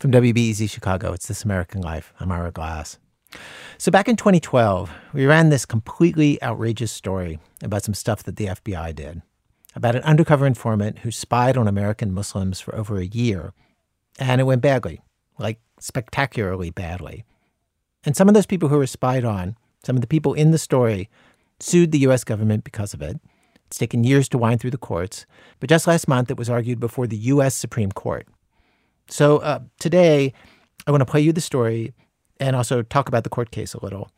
From WBEZ Chicago, it's This American Life. I'm Ira Glass. So, back in 2012, we ran this completely outrageous story about some stuff that the FBI did, about an undercover informant who spied on American Muslims for over a year. And it went badly, like spectacularly badly. And some of those people who were spied on, some of the people in the story, sued the U.S. government because of it. It's taken years to wind through the courts, but just last month it was argued before the U.S. Supreme Court. So uh, today, I want to play you the story and also talk about the court case a little.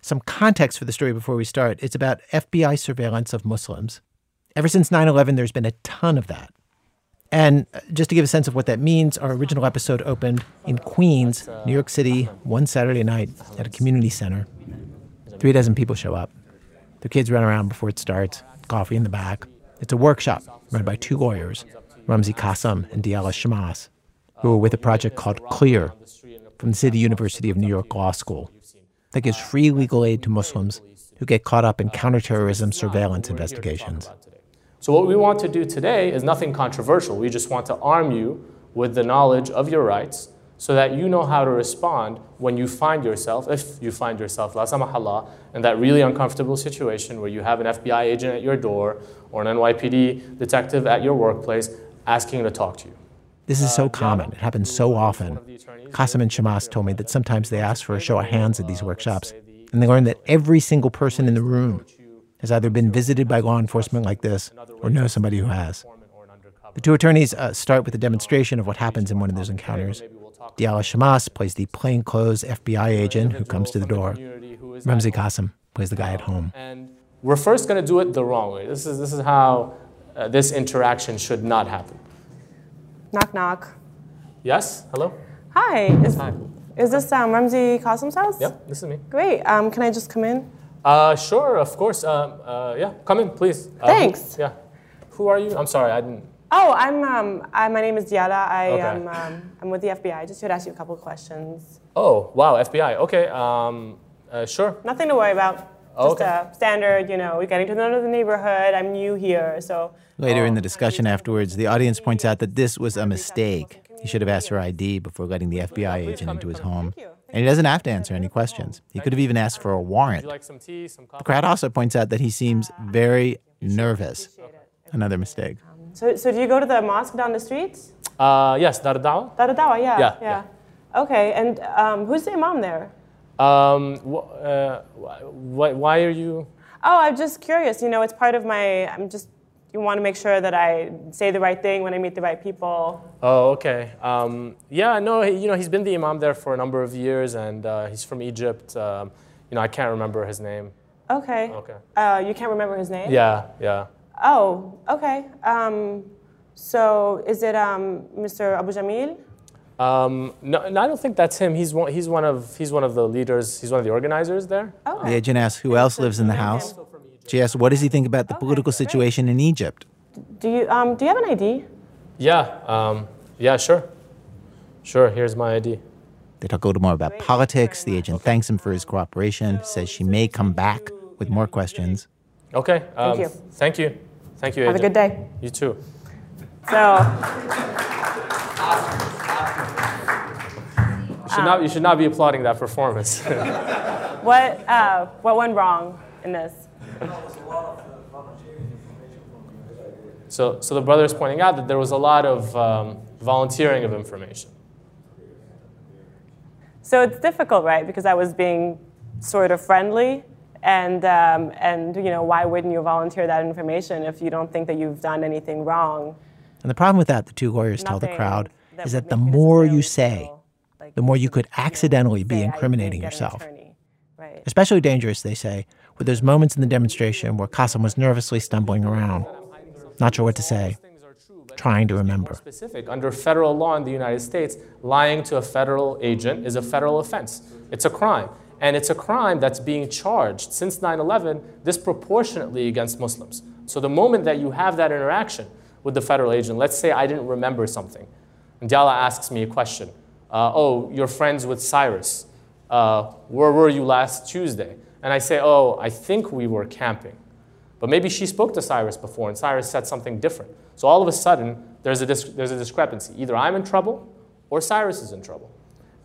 Some context for the story before we start it's about FBI surveillance of Muslims. Ever since 9 11, there's been a ton of that. And uh, just to give a sense of what that means, our original episode opened in Queens, New York City, one Saturday night at a community center. Three dozen people show up. The kids run around before it starts, coffee in the back. It's a workshop run by two lawyers, Ramzi Qasim and Diala Shammas who are with a project called CLEAR from the City University of New York Law School that gives free legal aid to Muslims who get caught up in counterterrorism surveillance investigations. So, what we want to do today is nothing controversial. We just want to arm you with the knowledge of your rights so that you know how to respond when you find yourself, if you find yourself, la samahallah, in that really uncomfortable situation where you have an FBI agent at your door or an NYPD detective at your workplace asking to talk to you. This is so uh, common. It happens so often. Qasim and Shammas told me that sometimes they ask for a show of hands at these workshops, and they learn that every single person in the room has either been visited by law enforcement like this or knows somebody who has. The two attorneys uh, start with a demonstration of what happens in one of those encounters. Diala Shammas plays the plainclothes FBI agent who comes to the door. Ramzi Qasim plays the guy at home. And we're first going to do it the wrong way. This is, this is how uh, this interaction should not happen. Knock, knock. Yes, hello? Hi. Is, Hi. Is this um, Qasim's house? Yep, this is me. Great. Um, can I just come in? Uh, sure, of course. Uh, uh, yeah, come in, please. Uh, Thanks. Who, yeah. Who are you? I'm sorry, I didn't. Oh, I'm. Um, I, my name is Diala. I okay. am. Um, I'm with the FBI. I just here to ask you a couple of questions. Oh, wow, FBI. Okay. Um, uh, sure. Nothing to worry about. Oh, just okay. a standard, you know, we're getting to know the neighborhood. I'm new here, so. Later in the discussion afterwards, the audience points out that this was a mistake. He should have asked her ID before letting the FBI agent into his home. And he doesn't have to answer any questions. He could have even asked for a warrant. The crowd also points out that he seems very nervous. Another mistake. So, so do you go to the mosque down the street? Uh, yes, Dar Dawa. Dar Dawa, yeah, yeah. Yeah. Okay, and um, who's the imam there? Um, wh- uh, wh- why are you? Oh, I'm just curious. You know, it's part of my. I'm just. You want to make sure that I say the right thing when I meet the right people. Oh, okay. Um, yeah, no, he, you know, he's been the imam there for a number of years, and uh, he's from Egypt. Um, you know, I can't remember his name. Okay. Okay. Uh, you can't remember his name? Yeah, yeah. Oh, okay. Um, so is it um, Mr. Abu Jamil? Um, no, no, I don't think that's him. He's one, he's one of he's one of the leaders. He's one of the organizers there. Oh. The agent asks who else lives in the house. She asks, "What does he think about the political situation in Egypt?" Do you um, do you have an ID? Yeah, um, yeah, sure, sure. Here's my ID. They talk a little more about politics. The agent thanks him for his cooperation. Says she may come back with more questions. Okay. Um, thank you. Thank you. Thank you. Have a good day. You too. So. Should, um, not, you should not be applauding that performance. what, uh, what went wrong in this? So, so the brother is pointing out that there was a lot of um, volunteering of information. So it's difficult, right? Because I was being sort of friendly, and um, and you know why wouldn't you volunteer that information if you don't think that you've done anything wrong? And the problem with that, the two lawyers Nothing tell the crowd, is that the more you say, the more you could accidentally be incriminating yourself. Especially dangerous, they say, with those moments in the demonstration where Qasim was nervously stumbling around, not sure what to say, trying to remember. Specific. Under federal law in the United States, lying to a federal agent is a federal offense. It's a crime. And it's a crime that's being charged since 9 11 disproportionately against Muslims. So the moment that you have that interaction with the federal agent, let's say I didn't remember something, and Diala asks me a question uh, oh, you're friends with Cyrus. Uh, where were you last Tuesday? And I say, oh, I think we were camping. But maybe she spoke to Cyrus before and Cyrus said something different. So all of a sudden, there's a, there's a discrepancy. Either I'm in trouble or Cyrus is in trouble.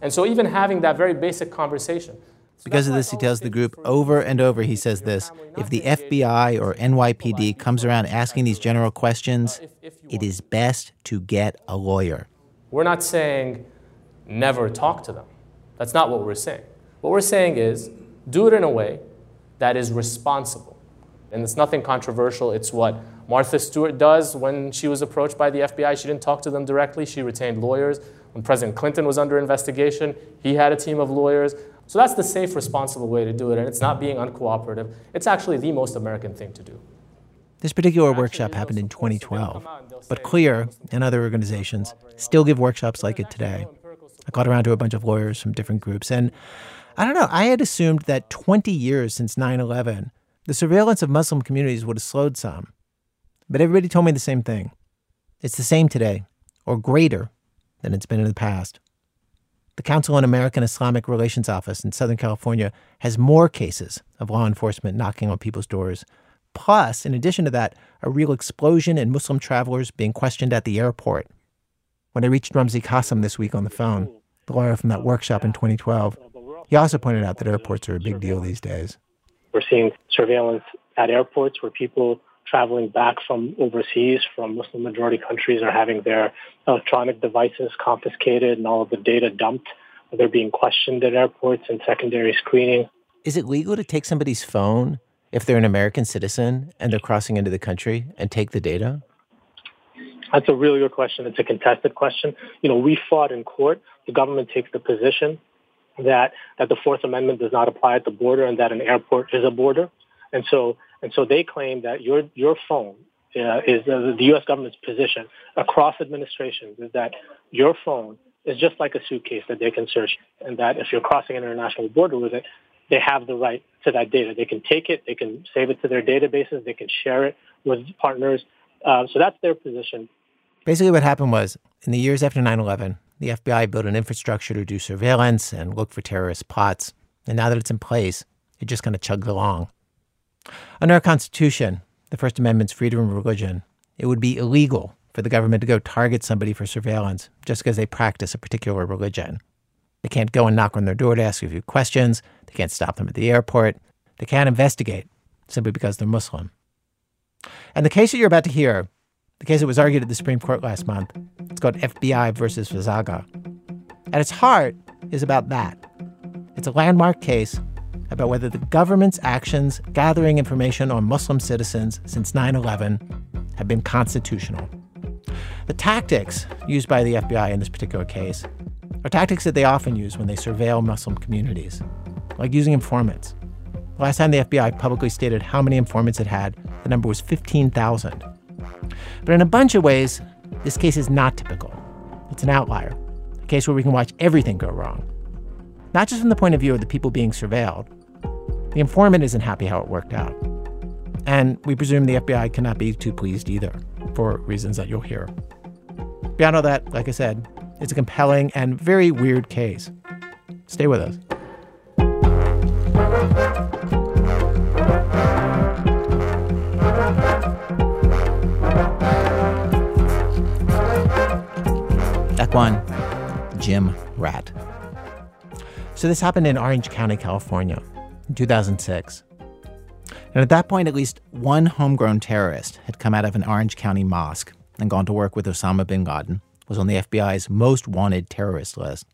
And so, even having that very basic conversation. Because of this, he tells the group over and over, he says this if the FBI or NYPD comes around asking these general questions, it is best to get a lawyer. We're not saying never talk to them. That's not what we're saying. What we're saying is do it in a way that is responsible. And it's nothing controversial. It's what Martha Stewart does when she was approached by the FBI. She didn't talk to them directly, she retained lawyers. When President Clinton was under investigation, he had a team of lawyers. So that's the safe, responsible way to do it. And it's not being uncooperative. It's actually the most American thing to do. This particular workshop happened in 2012, but CLEAR and other organizations still give workshops like it today. I got around to a bunch of lawyers from different groups, and I don't know, I had assumed that 20 years since 9 11, the surveillance of Muslim communities would have slowed some. But everybody told me the same thing. It's the same today, or greater than it's been in the past. The Council on American Islamic Relations Office in Southern California has more cases of law enforcement knocking on people's doors. Plus, in addition to that, a real explosion in Muslim travelers being questioned at the airport. When I reached Ramzi Qasim this week on the phone, the lawyer from that workshop in 2012, he also pointed out that airports are a big deal these days. We're seeing surveillance at airports where people traveling back from overseas, from Muslim majority countries, are having their electronic devices confiscated and all of the data dumped. They're being questioned at airports and secondary screening. Is it legal to take somebody's phone if they're an American citizen and they're crossing into the country and take the data? That's a really good question. It's a contested question. You know, we fought in court. The government takes the position that that the Fourth Amendment does not apply at the border and that an airport is a border. And so and so they claim that your your phone uh, is uh, the U.S. government's position across administrations is that your phone is just like a suitcase that they can search, and that if you're crossing an international border with it, they have the right to that data. They can take it, they can save it to their databases, they can share it with partners. Uh, so that's their position. Basically, what happened was in the years after 9 11, the FBI built an infrastructure to do surveillance and look for terrorist plots. And now that it's in place, it just kind of chugged along. Under our Constitution, the First Amendment's freedom of religion, it would be illegal for the government to go target somebody for surveillance just because they practice a particular religion. They can't go and knock on their door to ask a few questions. They can't stop them at the airport. They can't investigate simply because they're Muslim. And the case that you're about to hear, the case that was argued at the Supreme Court last month, it's called FBI versus Fazaga. At its heart is about that. It's a landmark case about whether the government's actions gathering information on Muslim citizens since 9 11 have been constitutional. The tactics used by the FBI in this particular case are tactics that they often use when they surveil Muslim communities, like using informants. The last time the FBI publicly stated how many informants it had, the number was 15,000. But in a bunch of ways, this case is not typical. It's an outlier, a case where we can watch everything go wrong. Not just from the point of view of the people being surveilled, the informant isn't happy how it worked out. And we presume the FBI cannot be too pleased either, for reasons that you'll hear. Beyond all that, like I said, it's a compelling and very weird case. Stay with us. One Gym Rat. So this happened in Orange County, California in 2006. And at that point, at least one homegrown terrorist had come out of an Orange County mosque and gone to work with Osama bin Laden, was on the FBI's most wanted terrorist list.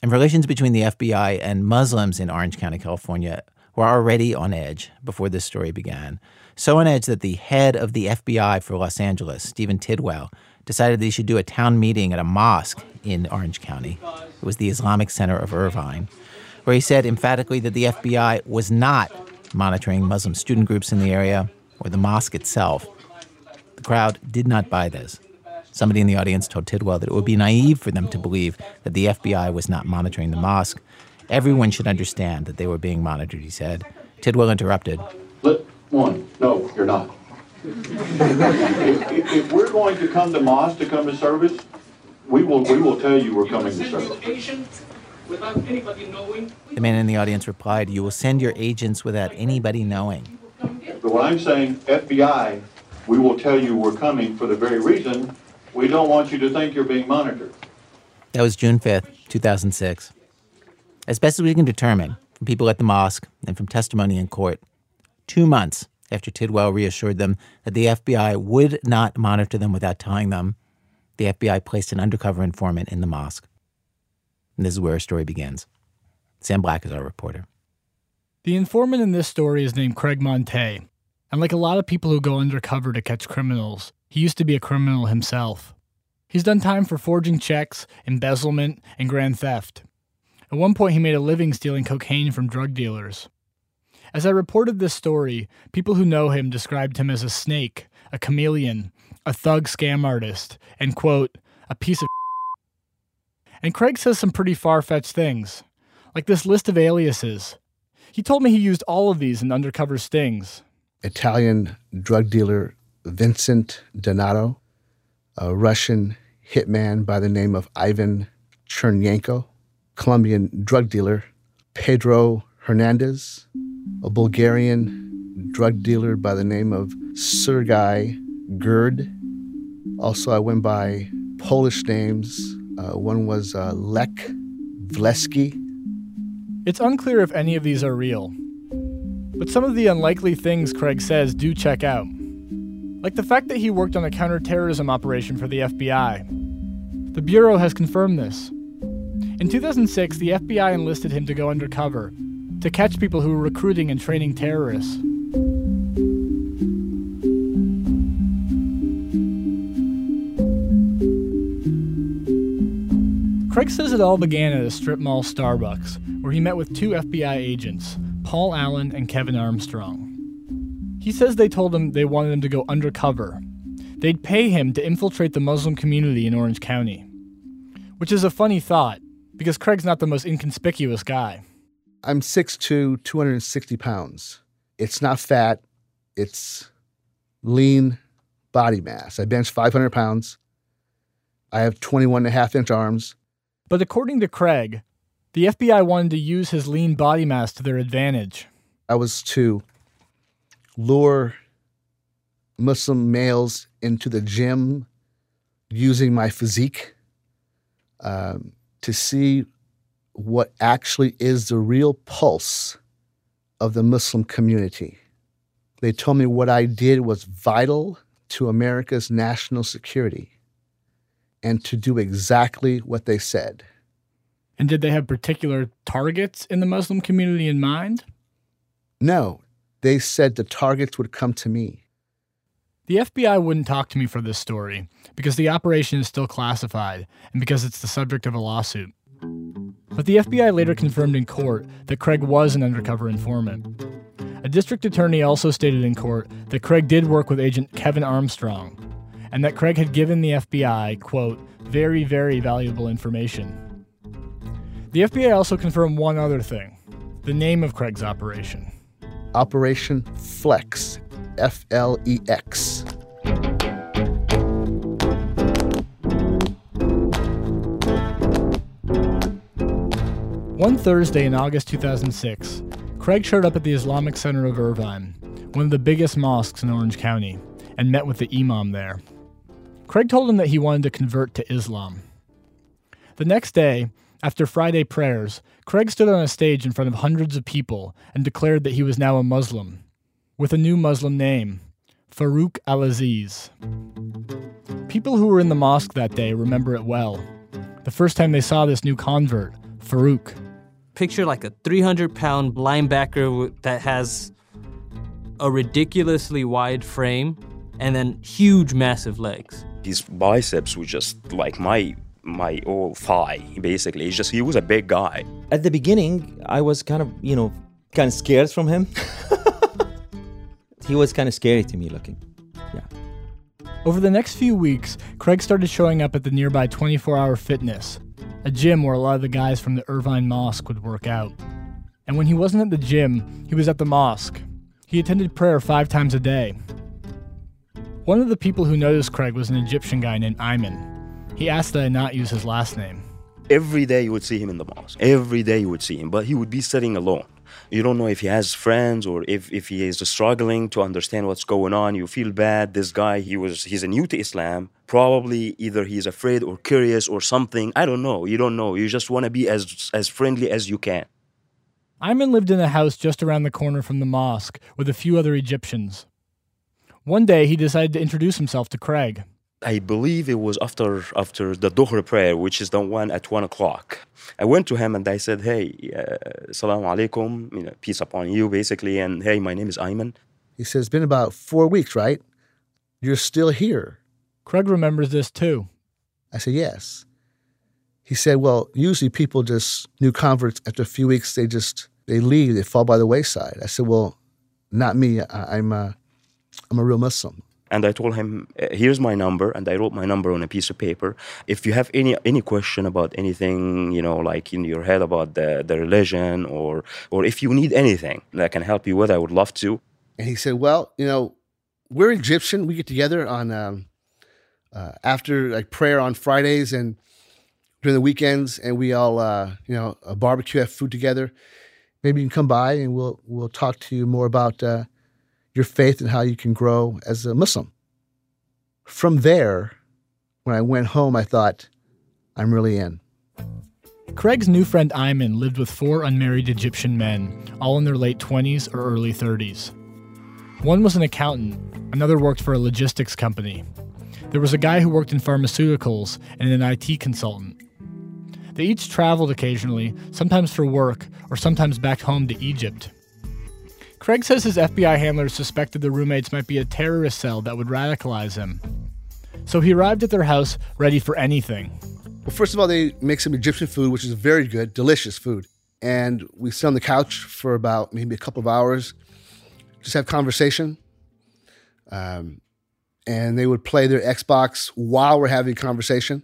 And relations between the FBI and Muslims in Orange County, California were already on edge before this story began. So on edge that the head of the FBI for Los Angeles, Stephen Tidwell, decided they should do a town meeting at a mosque in Orange County. It was the Islamic Center of Irvine where he said emphatically that the FBI was not monitoring Muslim student groups in the area or the mosque itself. The crowd did not buy this. Somebody in the audience told Tidwell that it would be naive for them to believe that the FBI was not monitoring the mosque. Everyone should understand that they were being monitored, he said. Tidwell interrupted. Let one, no, you're not. If, if, we're going to come to mosque to come to service, we will we will tell you we're coming to service without anybody knowing? The man in the audience replied, You will send your agents without anybody knowing. But what I'm saying, FBI, we will tell you we're coming for the very reason we don't want you to think you're being monitored. That was June 5th, 2006. As best as we can determine from people at the mosque and from testimony in court, two months after Tidwell reassured them that the FBI would not monitor them without telling them, the FBI placed an undercover informant in the mosque. And this is where our story begins. Sam Black is our reporter. The informant in this story is named Craig Monteilh, and like a lot of people who go undercover to catch criminals, he used to be a criminal himself. He's done time for forging checks, embezzlement, and grand theft. At one point, he made a living stealing cocaine from drug dealers. As I reported this story, people who know him described him as a snake, a chameleon, a thug scam artist, and, quote, a piece of. And Craig says some pretty far fetched things, like this list of aliases. He told me he used all of these in undercover stings. Italian drug dealer Vincent Donato, a Russian hitman by the name of Ivan Chernyenko, Colombian drug dealer Pedro Hernandez, a Bulgarian drug dealer by the name of Sergei Gerd. Also, I went by Polish names. Uh, one was uh, Lech Vleski. It's unclear if any of these are real, but some of the unlikely things Craig says do check out. Like the fact that he worked on a counterterrorism operation for the FBI. The Bureau has confirmed this. In 2006, the FBI enlisted him to go undercover to catch people who were recruiting and training terrorists. Craig says it all began at a strip mall Starbucks, where he met with two FBI agents, Paul Allen and Kevin Armstrong. He says they told him they wanted him to go undercover. They'd pay him to infiltrate the Muslim community in Orange County. Which is a funny thought, because Craig's not the most inconspicuous guy. I'm 6'2, 260 pounds. It's not fat, it's lean body mass. I bench 500 pounds. I have 21 and a half inch arms. But according to Craig, the FBI wanted to use his lean body mass to their advantage. I was to lure Muslim males into the gym using my physique um, to see what actually is the real pulse of the Muslim community. They told me what I did was vital to America's national security and to do exactly what they said. And did they have particular targets in the Muslim community in mind? No, they said the targets would come to me. The FBI wouldn't talk to me for this story because the operation is still classified and because it's the subject of a lawsuit. But the FBI later confirmed in court that Craig was an undercover informant. A district attorney also stated in court that Craig did work with agent Kevin Armstrong and that Craig had given the FBI, quote, very, very valuable information. The FBI also confirmed one other thing the name of Craig's operation. Operation Flex, F L E X. One Thursday in August 2006, Craig showed up at the Islamic Center of Irvine, one of the biggest mosques in Orange County, and met with the imam there. Craig told him that he wanted to convert to Islam. The next day, after Friday prayers, Craig stood on a stage in front of hundreds of people and declared that he was now a Muslim, with a new Muslim name, Farouk al Aziz. People who were in the mosque that day remember it well. The first time they saw this new convert, Farouk. Picture like a 300 pound linebacker that has a ridiculously wide frame and then huge, massive legs. His biceps were just like my my whole thigh basically. It's just he was a big guy. At the beginning i was kind of you know kind of scared from him. He was kind of scary to me looking yeah. Over the next few weeks craig started showing up at the nearby 24-hour fitness a gym where a lot of the guys from the irvine mosque would work out and when he wasn't at the gym he was at the mosque he attended prayer five times a day one of the people who noticed craig was an egyptian guy named ayman he asked that I not use his last name. Every day you would see him in the mosque. Every day you would see him, but he would be sitting alone. You don't know if he has friends or if, if he is struggling to understand what's going on. You feel bad. This guy, he was he's new to Islam. Probably either he's afraid or curious or something. I don't know. You don't know. You just want to be as as friendly as you can. Ayman lived in a house just around the corner from the mosque with a few other Egyptians. One day, he decided to introduce himself to Craig. I believe it was after after the Dhuhr prayer, which is the one at one o'clock. I went to him and I said, "Hey, uh, salam alaikum, you know, peace upon you, basically." And hey, my name is Ayman. He says, "It's been about four weeks, right? You're still here." Craig remembers this too. I said, "Yes." He said, "Well, usually people just new converts after a few weeks they just they leave, they fall by the wayside." I said, "Well, not me. I, I'm a, I'm a real Muslim." And I told him, uh, "Here's my number," and I wrote my number on a piece of paper. If you have any any question about anything, you know, like in your head about the, the religion, or or if you need anything that can help you with, I would love to. And he said, "Well, you know, we're Egyptian. We get together on um, uh, after like prayer on Fridays and during the weekends, and we all uh, you know barbecue, have food together. Maybe you can come by, and we'll we'll talk to you more about." Uh, your faith and how you can grow as a Muslim. From there, when I went home, I thought, I'm really in. Craig's new friend Ayman lived with four unmarried Egyptian men, all in their late 20s or early 30s. One was an accountant, another worked for a logistics company. There was a guy who worked in pharmaceuticals and an IT consultant. They each traveled occasionally, sometimes for work or sometimes back home to Egypt. Craig says his FBI handlers suspected the roommates might be a terrorist cell that would radicalize him. So he arrived at their house ready for anything. Well, first of all, they make some Egyptian food, which is very good, delicious food. And we sit on the couch for about maybe a couple of hours, just have conversation. Um, and they would play their Xbox while we're having conversation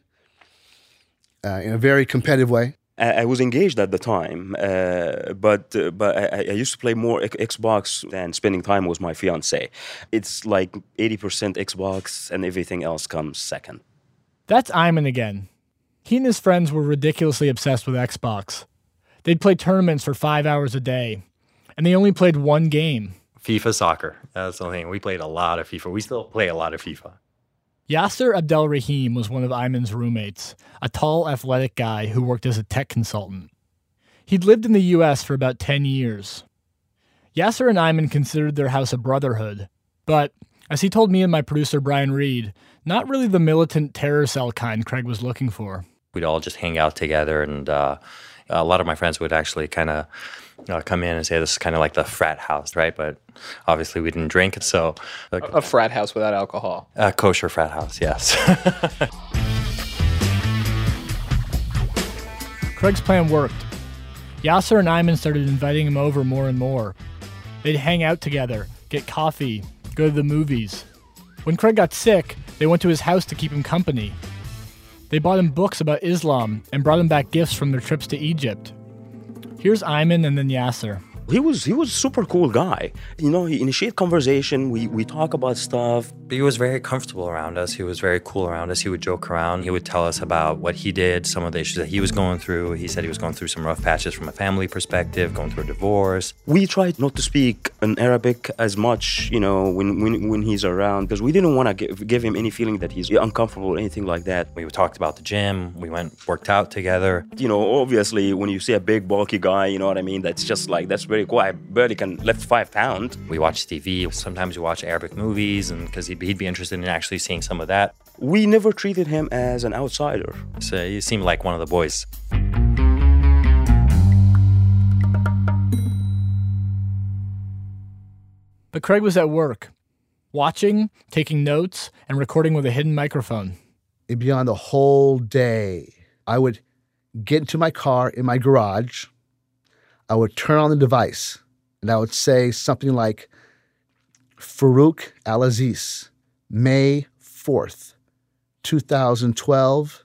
uh, in a very competitive way. I was engaged at the time, uh, but uh, but I, I, used to play more Xbox than spending time with my fiance. It's like eighty percent Xbox, and everything else comes second. That's Ayman again. He and his friends were ridiculously obsessed with Xbox. They'd play tournaments for five hours a day, and they only played one game. FIFA soccer. That's the thing. We played a lot of FIFA. We still play a lot of FIFA. Yasser Abdel Rahim was one of Ayman's roommates, a tall, athletic guy who worked as a tech consultant. He'd lived in the U.S. for about 10 years. Yasser and Ayman considered their house a brotherhood, but, as he told me and my producer Brian Reed, not really the militant terror cell kind Craig was looking for. We'd all just hang out together, and uh, a lot of my friends would actually kind of uh, come in and say this is kind of like the frat house, right? But obviously we didn't drink it, so a, a frat house without alcohol. A kosher frat house, yes. Craig's plan worked. Yasser and Ayman started inviting him over more and more. They'd hang out together, get coffee, go to the movies. When Craig got sick, they went to his house to keep him company. They bought him books about Islam and brought him back gifts from their trips to Egypt. Here's Ayman and then Yasser he was he was super cool guy. You know, he initiate conversation. We we talk about stuff. He was very comfortable around us. He was very cool around us. He would joke around. He would tell us about what he did, some of the issues that he was going through. He said he was going through some rough patches from a family perspective, going through a divorce. We tried not to speak in Arabic as much, you know, when when, when he's around because we didn't want to give, give him any feeling that he's uncomfortable or anything like that. We talked about the gym. We went worked out together. You know, obviously when you see a big bulky guy, you know what I mean. That's just like that's very cool. I barely can lift five pounds. We watch TV. Sometimes we watch Arabic movies, and because he'd, he'd be interested in actually seeing some of that. We never treated him as an outsider. So he seemed like one of the boys. But Craig was at work, watching, taking notes, and recording with a hidden microphone. It'd be on the whole day. I would get into my car in my garage. I would turn on the device and I would say something like Farouk Al Aziz, May 4th, 2012,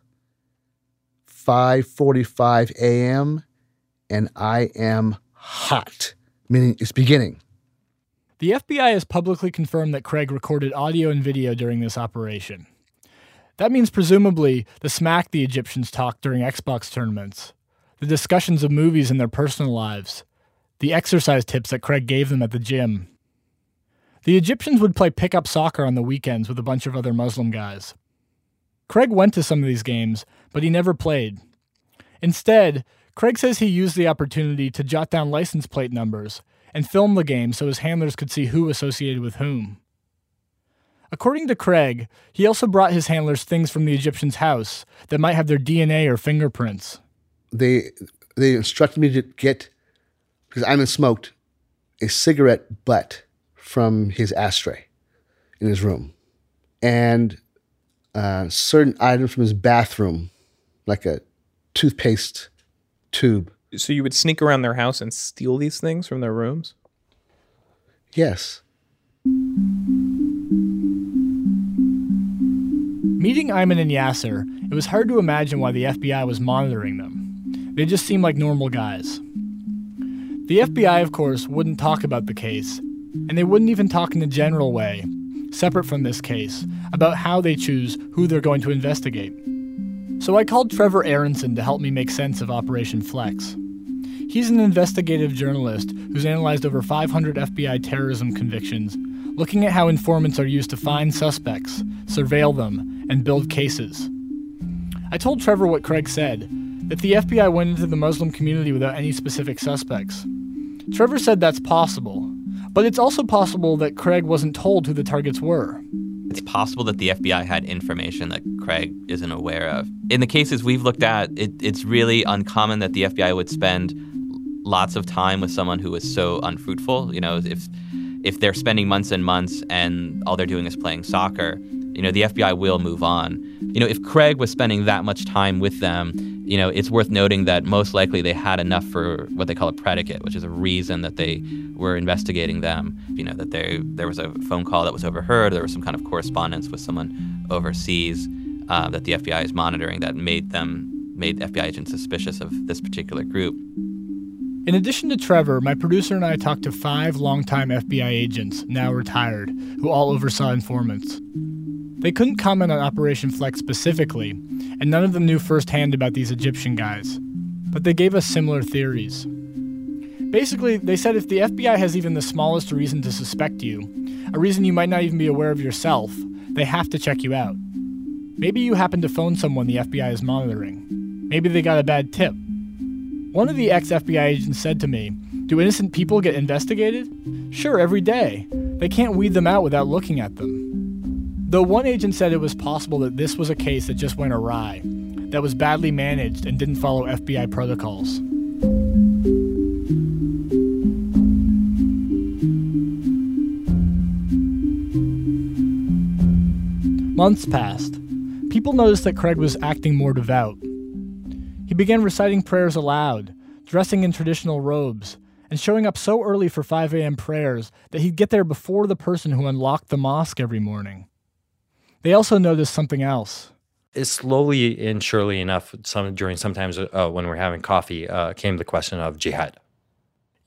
5:45 a.m. and I am hot, meaning it's beginning. The FBI has publicly confirmed that Craig recorded audio and video during this operation. That means presumably the smack the Egyptians talked during Xbox tournaments, the discussions of movies in their personal lives, the exercise tips that Craig gave them at the gym. The Egyptians would play pickup soccer on the weekends with a bunch of other Muslim guys. Craig went to some of these games, but he never played. Instead, Craig says he used the opportunity to jot down license plate numbers and film the game so his handlers could see who associated with whom. According to Craig, he also brought his handlers things from the Egyptian's house that might have their DNA or fingerprints. They they instructed me to get because I haven't smoked a cigarette butt from his ashtray in his room, and uh, certain items from his bathroom, like a toothpaste tube. So you would sneak around their house and steal these things from their rooms? Yes. Meeting Ayman and Yasser, it was hard to imagine why the FBI was monitoring them. They just seemed like normal guys. The FBI, of course, wouldn't talk about the case, and they wouldn't even talk in a general way, separate from this case, about how they choose who they're going to investigate. So I called Trevor Aaronson to help me make sense of Operation Flex. He's an investigative journalist who's analyzed over 500 FBI terrorism convictions, looking at how informants are used to find suspects, surveil them, and build cases. I told Trevor what Craig said that the FBI went into the Muslim community without any specific suspects. Trevor said that's possible, but it's also possible that Craig wasn't told who the targets were. It's possible that the FBI had information that Craig isn't aware of. In the cases we've looked at, it, it's really uncommon that the FBI would spend lots of time with someone who is so unfruitful. You know, if if they're spending months and months and all they're doing is playing soccer, you know, the FBI will move on. You know, if Craig was spending that much time with them, you know, it's worth noting that most likely they had enough for what they call a predicate, which is a reason that they were investigating them. You know, that they there was a phone call that was overheard, there was some kind of correspondence with someone overseas uh, that the FBI is monitoring that made them made FBI agents suspicious of this particular group. In addition to Trevor, my producer and I talked to five longtime FBI agents, now retired, who all oversaw informants. They couldn't comment on Operation Flex specifically, and none of them knew firsthand about these Egyptian guys, but they gave us similar theories. Basically, they said if the FBI has even the smallest reason to suspect you, a reason you might not even be aware of yourself, they have to check you out. Maybe you happen to phone someone the FBI is monitoring. Maybe they got a bad tip. One of the ex FBI agents said to me, Do innocent people get investigated? Sure, every day. They can't weed them out without looking at them. Though one agent said it was possible that this was a case that just went awry, that was badly managed and didn't follow FBI protocols. Months passed. People noticed that Craig was acting more devout. He began reciting prayers aloud, dressing in traditional robes, and showing up so early for 5 a.m. prayers that he'd get there before the person who unlocked the mosque every morning. They also noticed something else. It's slowly and surely enough, some during sometimes uh, when we're having coffee, uh, came the question of jihad.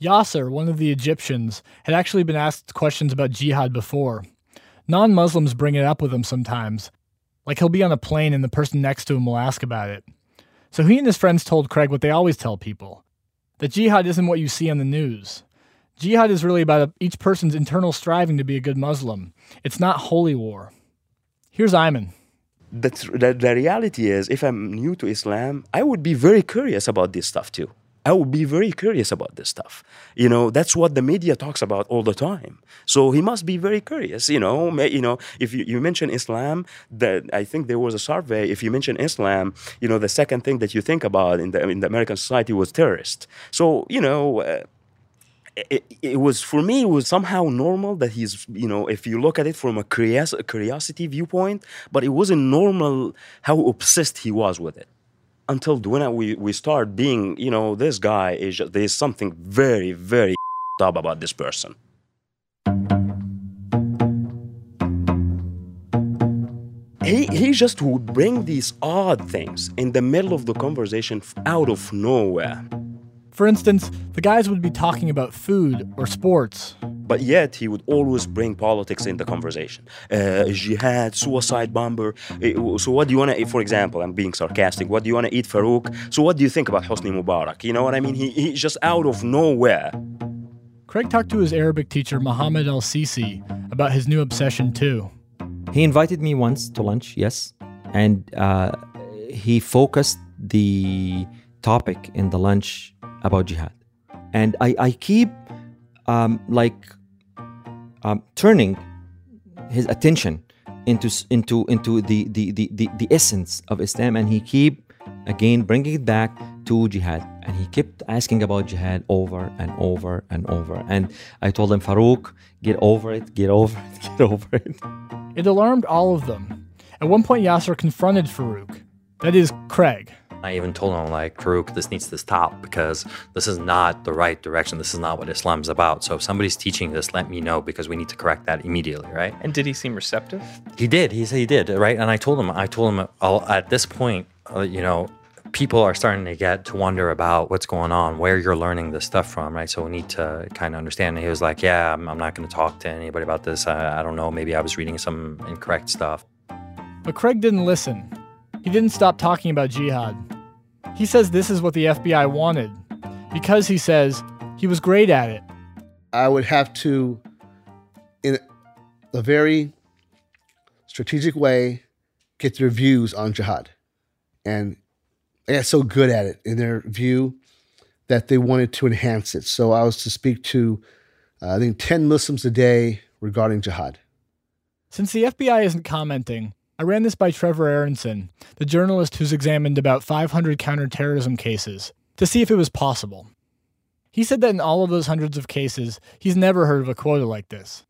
Yasser, one of the Egyptians, had actually been asked questions about jihad before. Non Muslims bring it up with him sometimes. Like he'll be on a plane and the person next to him will ask about it. So he and his friends told Craig what they always tell people that jihad isn't what you see on the news. Jihad is really about each person's internal striving to be a good Muslim. It's not holy war. Here's Ayman. The, the reality is, if I'm new to Islam, I would be very curious about this stuff too. I would be very curious about this stuff. You know, that's what the media talks about all the time. So he must be very curious. You know, you know, if you, you mention Islam, that I think there was a survey. If you mention Islam, you know, the second thing that you think about in the in the American society was terrorist. So you know. Uh, it, it, was for me it was somehow normal that he's you know if you look at it from a curios- curiosity viewpoint but it wasn't normal how obsessed he was with it. Until when we, we start being you know this guy is just, there's something very very up about this person. He, he just would bring these odd things in the middle of the conversation out of nowhere for instance, the guys would be talking about food or sports. But yet, he would always bring politics in the conversation. Uh, jihad, suicide bomber. Uh, so, what do you want to eat? For example, I'm being sarcastic. What do you want to eat, Farouk? So, what do you think about Hosni Mubarak? You know what I mean? He, he just out of nowhere Craig talked to his Arabic teacher, Mohammed El Sisi, about his new obsession, too. He invited me once to lunch, yes, and uh, he focused the topic in the lunch about jihad. And I, I keep um, like um, turning his attention into into into the the, the, the the essence of Islam, and he keep again bringing it back to jihad, and he kept asking about jihad over and over and over. And I told him, Farouk, get over it, get over it, get over it. It alarmed all of them. At one point, Yasser confronted Farouk, that is, Craig. I even told him, like, Farouk, this needs to stop because this is not the right direction. This is not what Islam is about. So if somebody's teaching this, let me know because we need to correct that immediately, right? And did he seem receptive? He did. He said he did, right? And I told him, I told him I'll, at this point, uh, you know, people are starting to get to wonder about what's going on, where you're learning this stuff from, right? So we need to kind of understand. And he was like, Yeah, I'm, I'm not going to talk to anybody about this. I, I don't know. Maybe I was reading some incorrect stuff. But Craig didn't listen. He didn't stop talking about jihad. He says this is what the FBI wanted because he says he was great at it. I would have to, in a very strategic way, get their views on jihad. And I got so good at it in their view that they wanted to enhance it. So I was to speak to, uh, I think, 10 Muslims a day regarding jihad. Since the FBI isn't commenting, I ran this by Trevor Aaronson, the journalist who's examined about 500 counterterrorism cases, to see if it was possible. He said that in all of those hundreds of cases, he's never heard of a quota like this.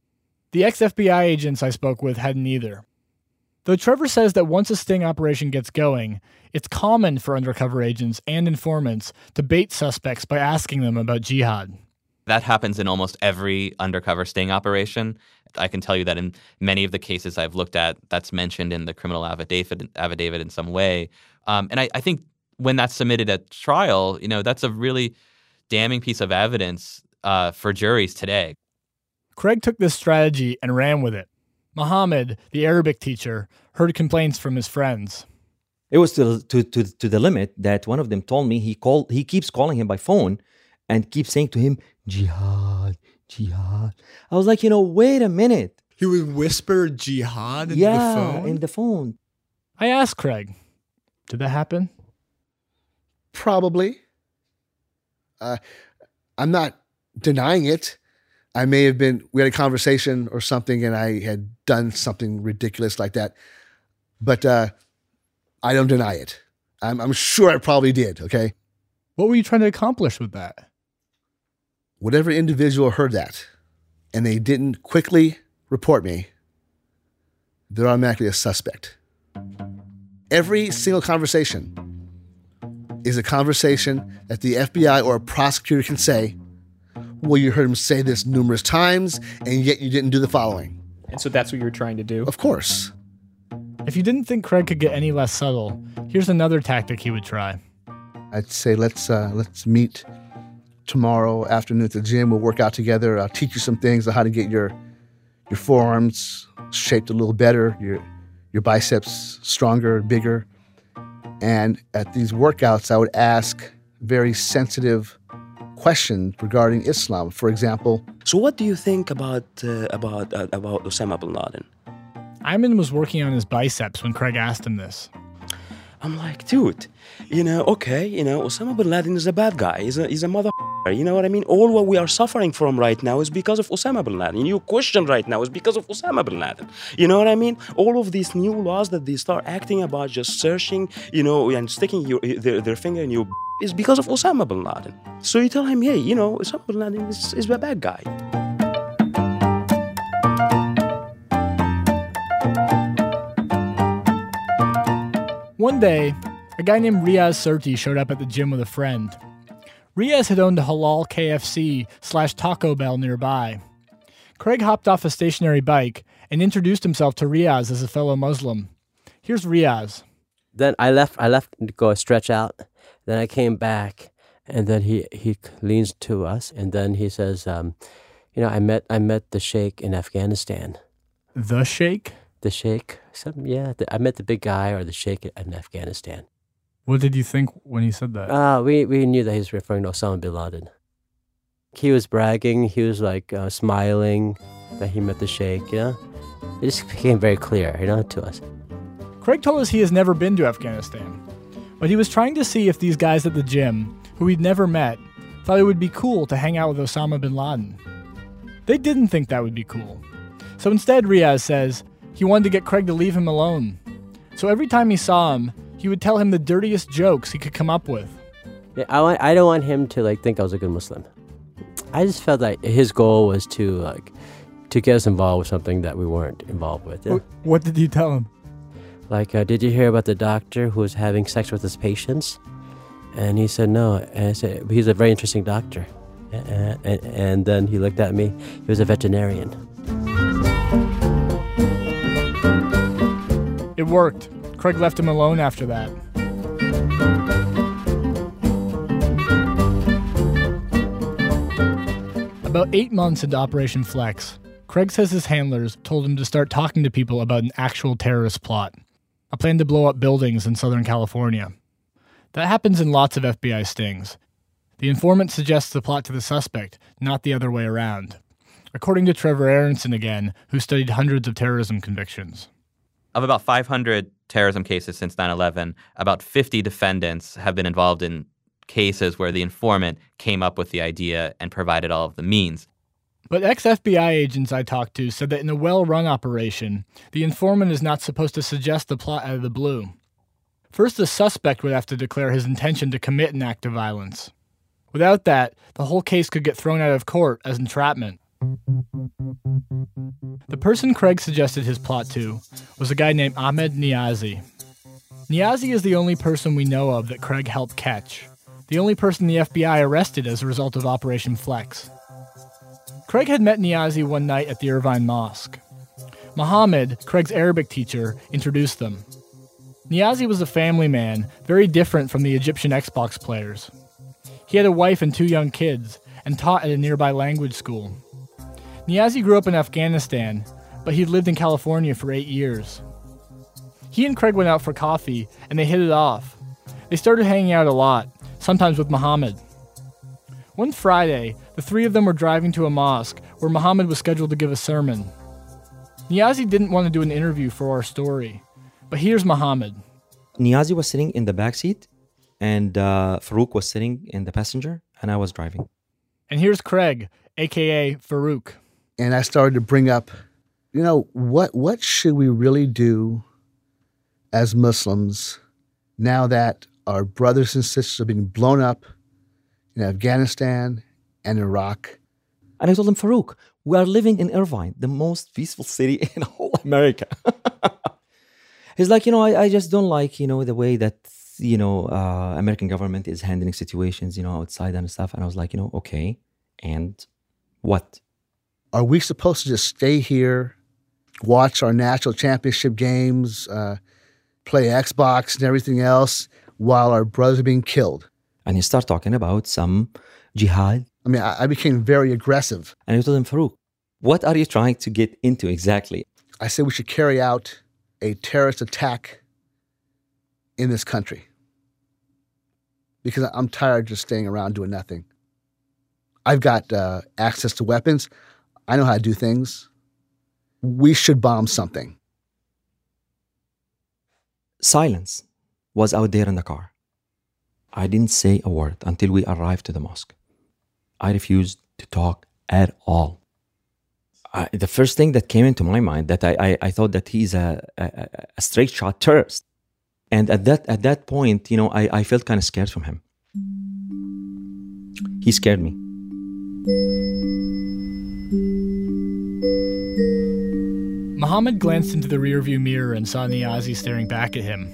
The ex FBI agents I spoke with hadn't either. Though Trevor says that once a sting operation gets going, it's common for undercover agents and informants to bait suspects by asking them about jihad. That happens in almost every undercover sting operation. I can tell you that in many of the cases I've looked at, that's mentioned in the criminal affidavit, affidavit in some way. Um, and I, I think when that's submitted at trial, you know, that's a really damning piece of evidence uh, for juries today. Craig took this strategy and ran with it. Mohammed, the Arabic teacher, heard complaints from his friends. It was to, to, to, to the limit that one of them told me he called he keeps calling him by phone and keeps saying to him, Jihad, Jihad. I was like, you know, wait a minute. He would whisper jihad in yeah, the phone? in the phone. I asked Craig, did that happen? Probably. Uh, I'm not denying it. I may have been, we had a conversation or something and I had done something ridiculous like that. But uh, I don't deny it. I'm, I'm sure I probably did, okay? What were you trying to accomplish with that? Whatever individual heard that and they didn't quickly report me, they're automatically a suspect. Every single conversation is a conversation that the FBI or a prosecutor can say, well, you heard him say this numerous times, and yet you didn't do the following. And so that's what you're trying to do? Of course. If you didn't think Craig could get any less subtle, here's another tactic he would try. I'd say let's uh, let's meet tomorrow afternoon at the gym. We'll work out together. I'll teach you some things on how to get your your forearms shaped a little better, your your biceps stronger, bigger. And at these workouts, I would ask very sensitive questions regarding Islam. For example, So, what do you think about uh, about uh, about Osama bin Laden? Ayman was working on his biceps when Craig asked him this. I'm like, dude, you know, okay, you know, Osama bin Laden is a bad guy. He's a, he's a mother. You know what I mean? All what we are suffering from right now is because of Osama bin Laden. Your question right now is because of Osama bin Laden. You know what I mean? All of these new laws that they start acting about, just searching, you know, and sticking your, their, their finger in your is because of Osama bin Laden. So you tell him, hey, you know, Osama bin Laden is, is a bad guy. One day, a guy named Riaz Surti showed up at the gym with a friend. Riaz had owned a halal KFC slash Taco Bell nearby. Craig hopped off a stationary bike and introduced himself to Riaz as a fellow Muslim. Here's Riaz. Then I left. I left to go stretch out. Then I came back, and then he he leans to us, and then he says, um, "You know, I met I met the sheikh in Afghanistan." The sheikh? The sheikh? Some, yeah, the, I met the big guy or the sheikh in Afghanistan. What did you think when he said that? Ah, we we knew that he was referring to Osama bin Laden. He was bragging. He was like uh, smiling that he met the sheikh. You know, it just became very clear, you know, to us. Craig told us he has never been to Afghanistan, but he was trying to see if these guys at the gym, who he'd never met, thought it would be cool to hang out with Osama bin Laden. They didn't think that would be cool. So instead, Riaz says he wanted to get Craig to leave him alone. So every time he saw him, he would tell him the dirtiest jokes he could come up with. Yeah, I want. I don't want him to like think I was a good Muslim. I just felt like his goal was to like to get us involved with something that we weren't involved with. yeah. What did you tell him? Like, uh, did you hear about the doctor who was having sex with his patients? And he said no. And I said he's a very interesting doctor. And, and, and then he looked at me. He was a veterinarian. It worked. Craig left him alone after that. About eight months into Operation Flex, Craig says his handlers told him to start talking to people about an actual terrorist plot, a plan to blow up buildings in Southern California. That happens in lots of FBI stings. The informant suggests the plot to the suspect, not the other way around. According to Trevor Aaronson again, who studied hundreds of terrorism convictions. Of about 500 terrorism cases since 9 11, about 50 defendants have been involved in cases where the informant came up with the idea and provided all of the means. But ex FBI agents I talked to said that in a well run operation, the informant is not supposed to suggest the plot out of the blue. First, the suspect would have to declare his intention to commit an act of violence. Without that, the whole case could get thrown out of court as entrapment. The person Craig suggested his plot to was a guy named Ahmed Niazi. Niazi is the only person we know of that Craig helped catch, the only person the FBI arrested as a result of Operation Flex. Craig had met Niazi one night at the Irvine Mosque. Mohammed, Craig's Arabic teacher, introduced them. Niazi was a family man, very different from the Egyptian Xbox players. He had a wife and two young kids, and taught at a nearby language school. Niazi grew up in Afghanistan, but he'd lived in California for eight years. He and Craig went out for coffee, and they hit it off. They started hanging out a lot, sometimes with Mohammed. One Friday, the three of them were driving to a mosque where Muhammad was scheduled to give a sermon. Niazi didn't want to do an interview for our story, but here's Muhammad. Niazi was sitting in the back seat, and uh, Farouk was sitting in the passenger, and I was driving. And here's Craig, aka Farouk. And I started to bring up, you know, what what should we really do as Muslims now that our brothers and sisters are being blown up in Afghanistan and Iraq? And I told him, Farouk, we are living in Irvine, the most peaceful city in all America. He's like, you know, I, I just don't like, you know, the way that, you know, uh, American government is handling situations, you know, outside and stuff. And I was like, you know, okay, and what? Are we supposed to just stay here, watch our national championship games, uh, play Xbox and everything else while our brothers are being killed? And he started talking about some jihad. I mean, I, I became very aggressive. And I told him, Farouk, what are you trying to get into exactly? I said we should carry out a terrorist attack in this country because I'm tired of just staying around doing nothing. I've got uh, access to weapons. I know how to do things. We should bomb something. Silence was out there in the car. I didn't say a word until we arrived to the mosque. I refused to talk at all. I, the first thing that came into my mind that I, I, I thought that he's a, a, a straight shot terrorist. And at that at that point, you know, I, I felt kind of scared from him. He scared me. Muhammad glanced into the rearview mirror and saw Niazi staring back at him.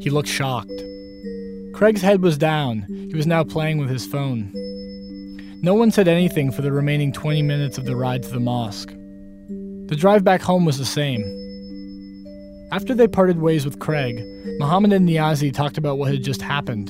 He looked shocked. Craig's head was down. He was now playing with his phone. No one said anything for the remaining 20 minutes of the ride to the mosque. The drive back home was the same. After they parted ways with Craig, Muhammad and Niazi talked about what had just happened.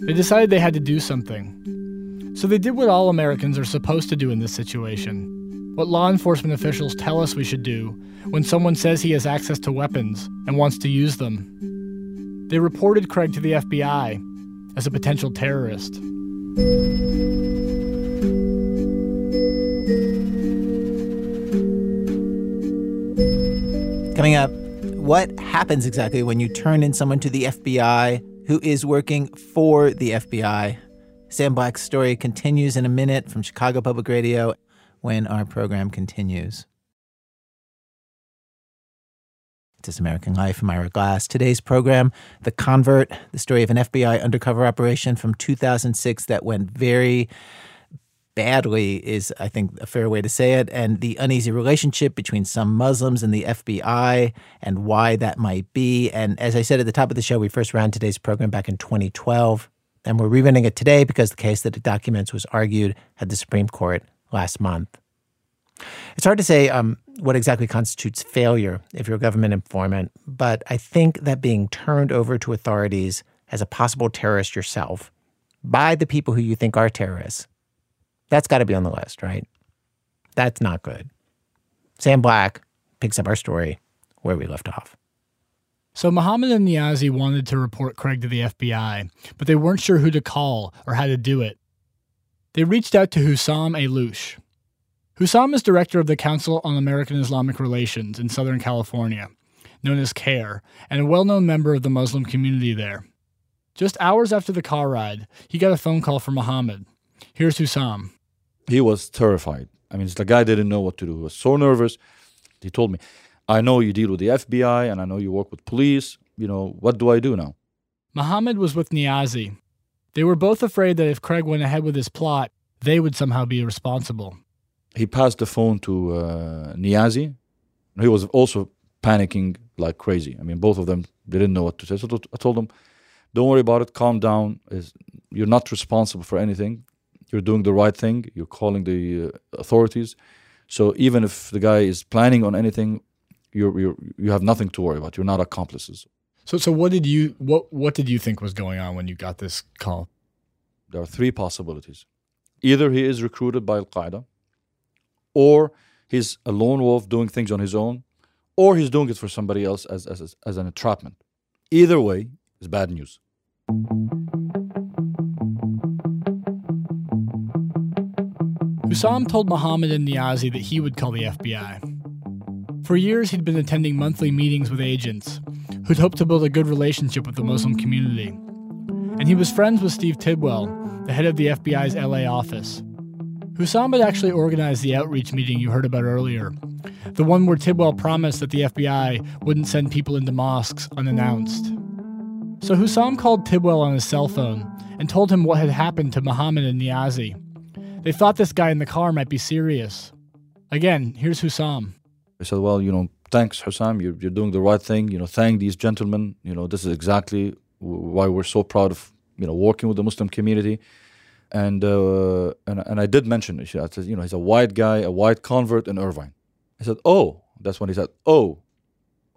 They decided they had to do something. So they did what all Americans are supposed to do in this situation what law enforcement officials tell us we should do when someone says he has access to weapons and wants to use them. They reported Craig to the FBI as a potential terrorist. Coming up, what happens exactly when you turn in someone to the FBI who is working for the FBI? Sam Black's story continues in a minute from Chicago Public Radio when our program continues. This American Life. I'm Ira Glass. Today's program, The Convert, the story of an FBI undercover operation from 2006 that went very badly, is I think a fair way to say it, and the uneasy relationship between some Muslims and the FBI and why that might be. And as I said at the top of the show, we first ran today's program back in 2012, and we're rerunning it today because the case that it documents was argued at the Supreme Court last month. It's hard to say um, what exactly constitutes failure if you're a government informant, but I think that being turned over to authorities as a possible terrorist yourself by the people who you think are terrorists, that's got to be on the list, right? That's not good. Sam Black picks up our story where we left off. So Mohammed and Niazi wanted to report Craig to the FBI, but they weren't sure who to call or how to do it. They reached out to Hussam Ayloush, Hussam is director of the Council on American Islamic Relations in Southern California, known as CAIR, and a well known member of the Muslim community there. Just hours after the car ride, he got a phone call from Mohammed. Here's Hussam. He was terrified. I mean, the guy didn't know what to do. He was so nervous. He told me, I know you deal with the FBI and I know you work with police. You know, what do I do now? Mohammed was with Niazi. They were both afraid that if Craig went ahead with his plot, they would somehow be responsible he passed the phone to uh, Niazi. He was also panicking like crazy. I mean, both of them they didn't know what to say. So I told them, "Don't worry about it. Calm down. You're not responsible for anything. You're doing the right thing. You're calling the uh, authorities. So even if the guy is planning on anything, you're, you're you have nothing to worry about. You're not accomplices." So, so what did you what what did you think was going on when you got this call? There are three possibilities. Either he is recruited by Al Qaeda or he's a lone wolf doing things on his own, or he's doing it for somebody else as, as, as an entrapment. Either way is bad news. Hussam told Mohammed and Niazi that he would call the FBI. For years, he'd been attending monthly meetings with agents who'd hoped to build a good relationship with the Muslim community. And he was friends with Steve Tidwell, the head of the FBI's LA office. Hussam had actually organized the outreach meeting you heard about earlier, the one where Tidwell promised that the FBI wouldn't send people into mosques unannounced. So Hussam called Tidwell on his cell phone and told him what had happened to Muhammad and Niazi. They thought this guy in the car might be serious. Again, here's Hussam. I said, Well, you know, thanks, Hussam. You're, you're doing the right thing. You know, thank these gentlemen. You know, this is exactly why we're so proud of, you know, working with the Muslim community and uh, and and I did mention you know, he's a white guy, a white convert in Irvine. I said, oh, that's when he said, oh,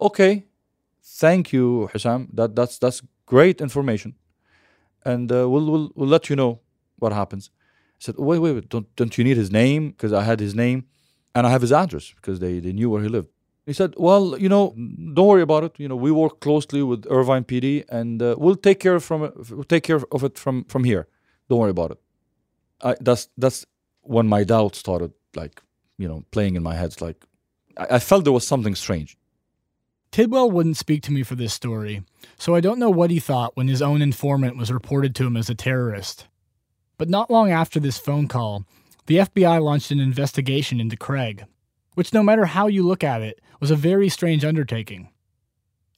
okay, thank you, Hussam. That that's that's great information, and uh, we'll we'll we'll let you know what happens. I said, wait, wait, wait, don't don't you need his name? Because I had his name, and I have his address because they they knew where he lived. He said, well, you know, don't worry about it. You know, we work closely with Irvine PD, and uh, we'll take care from we'll take care of it from from here. Don't worry about it. I, that's that's when my doubts started, like you know, playing in my head. Like I, I felt there was something strange. Tidwell wouldn't speak to me for this story, so I don't know what he thought when his own informant was reported to him as a terrorist. But not long after this phone call, the FBI launched an investigation into Craig, which, no matter how you look at it, was a very strange undertaking.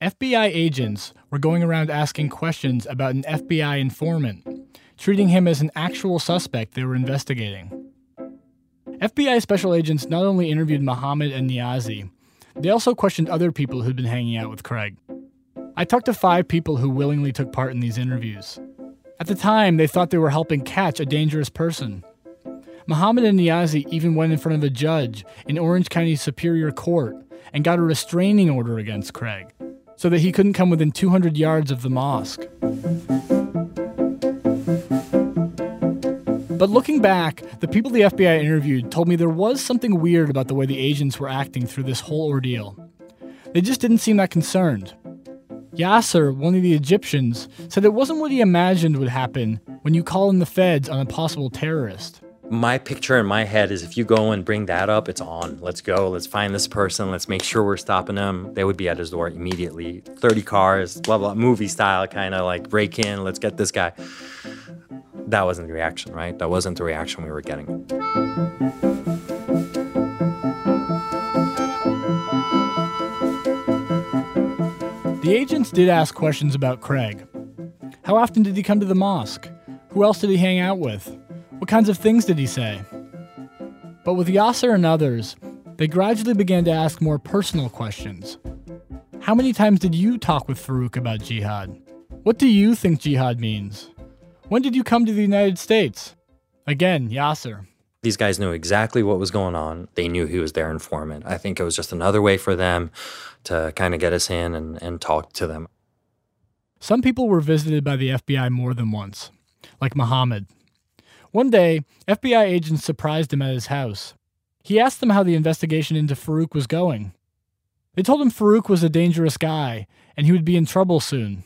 FBI agents were going around asking questions about an FBI informant treating him as an actual suspect they were investigating. FBI special agents not only interviewed Mohammed and Niazi, they also questioned other people who'd been hanging out with Craig. I talked to five people who willingly took part in these interviews. At the time, they thought they were helping catch a dangerous person. Mohammed and Niazi even went in front of a judge in Orange County Superior Court and got a restraining order against Craig so that he couldn't come within 200 yards of the mosque. But looking back, the people the FBI interviewed told me there was something weird about the way the agents were acting through this whole ordeal. They just didn't seem that concerned. Yasser, one of the Egyptians, said it wasn't what he imagined would happen when you call in the feds on a possible terrorist. My picture in my head is if you go and bring that up, it's on. Let's go. Let's find this person. Let's make sure we're stopping them. They would be at his door immediately. 30 cars, blah, blah, movie style, kind of like break in. Let's get this guy. That wasn't the reaction, right? That wasn't the reaction we were getting. The agents did ask questions about Craig. How often did he come to the mosque? Who else did he hang out with? What kinds of things did he say? But with Yasser and others, they gradually began to ask more personal questions. How many times did you talk with Farouk about jihad? What do you think jihad means? When did you come to the United States? Again, Yasser. These guys knew exactly what was going on. They knew he was their informant. I think it was just another way for them to kind of get us in and, and talk to them. Some people were visited by the FBI more than once, like Muhammad. One day, FBI agents surprised him at his house. He asked them how the investigation into Farouk was going. They told him Farouk was a dangerous guy and he would be in trouble soon.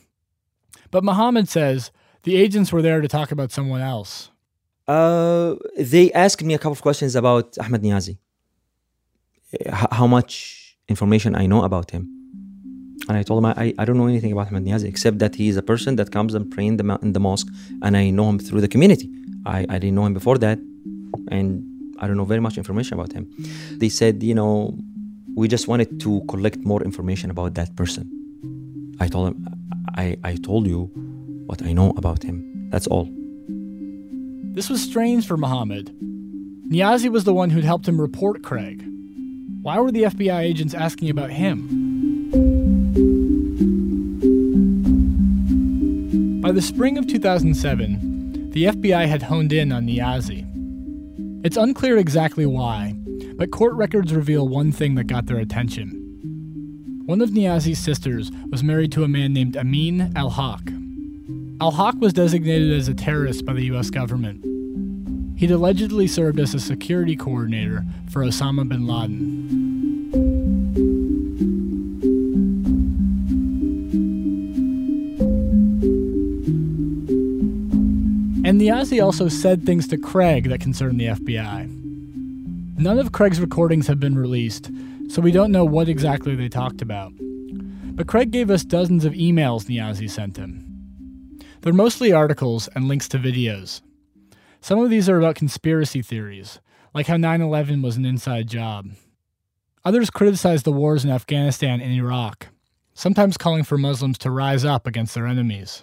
But Muhammad says the agents were there to talk about someone else. Uh, they asked me a couple of questions about Ahmed Niazi. H- how much information I know about him. And I told him I, I don't know anything about Ahmed Niazi except that he is a person that comes and prays in the, in the mosque and I know him through the community. I, I didn't know him before that and I don't know very much information about him. They said, you know, we just wanted to collect more information about that person. I told him, I, I told you what I know about him. That's all. This was strange for Muhammad. Niazi was the one who'd helped him report Craig. Why were the FBI agents asking about him? By the spring of 2007, the FBI had honed in on Niazi. It's unclear exactly why, but court records reveal one thing that got their attention. One of Niazi's sisters was married to a man named Amin al Haq. Al Haq was designated as a terrorist by the US government. He'd allegedly served as a security coordinator for Osama bin Laden. And Niazi also said things to Craig that concerned the FBI. None of Craig's recordings have been released, so we don't know what exactly they talked about. But Craig gave us dozens of emails Niazi sent him. They're mostly articles and links to videos. Some of these are about conspiracy theories, like how 9 11 was an inside job. Others criticize the wars in Afghanistan and Iraq, sometimes calling for Muslims to rise up against their enemies.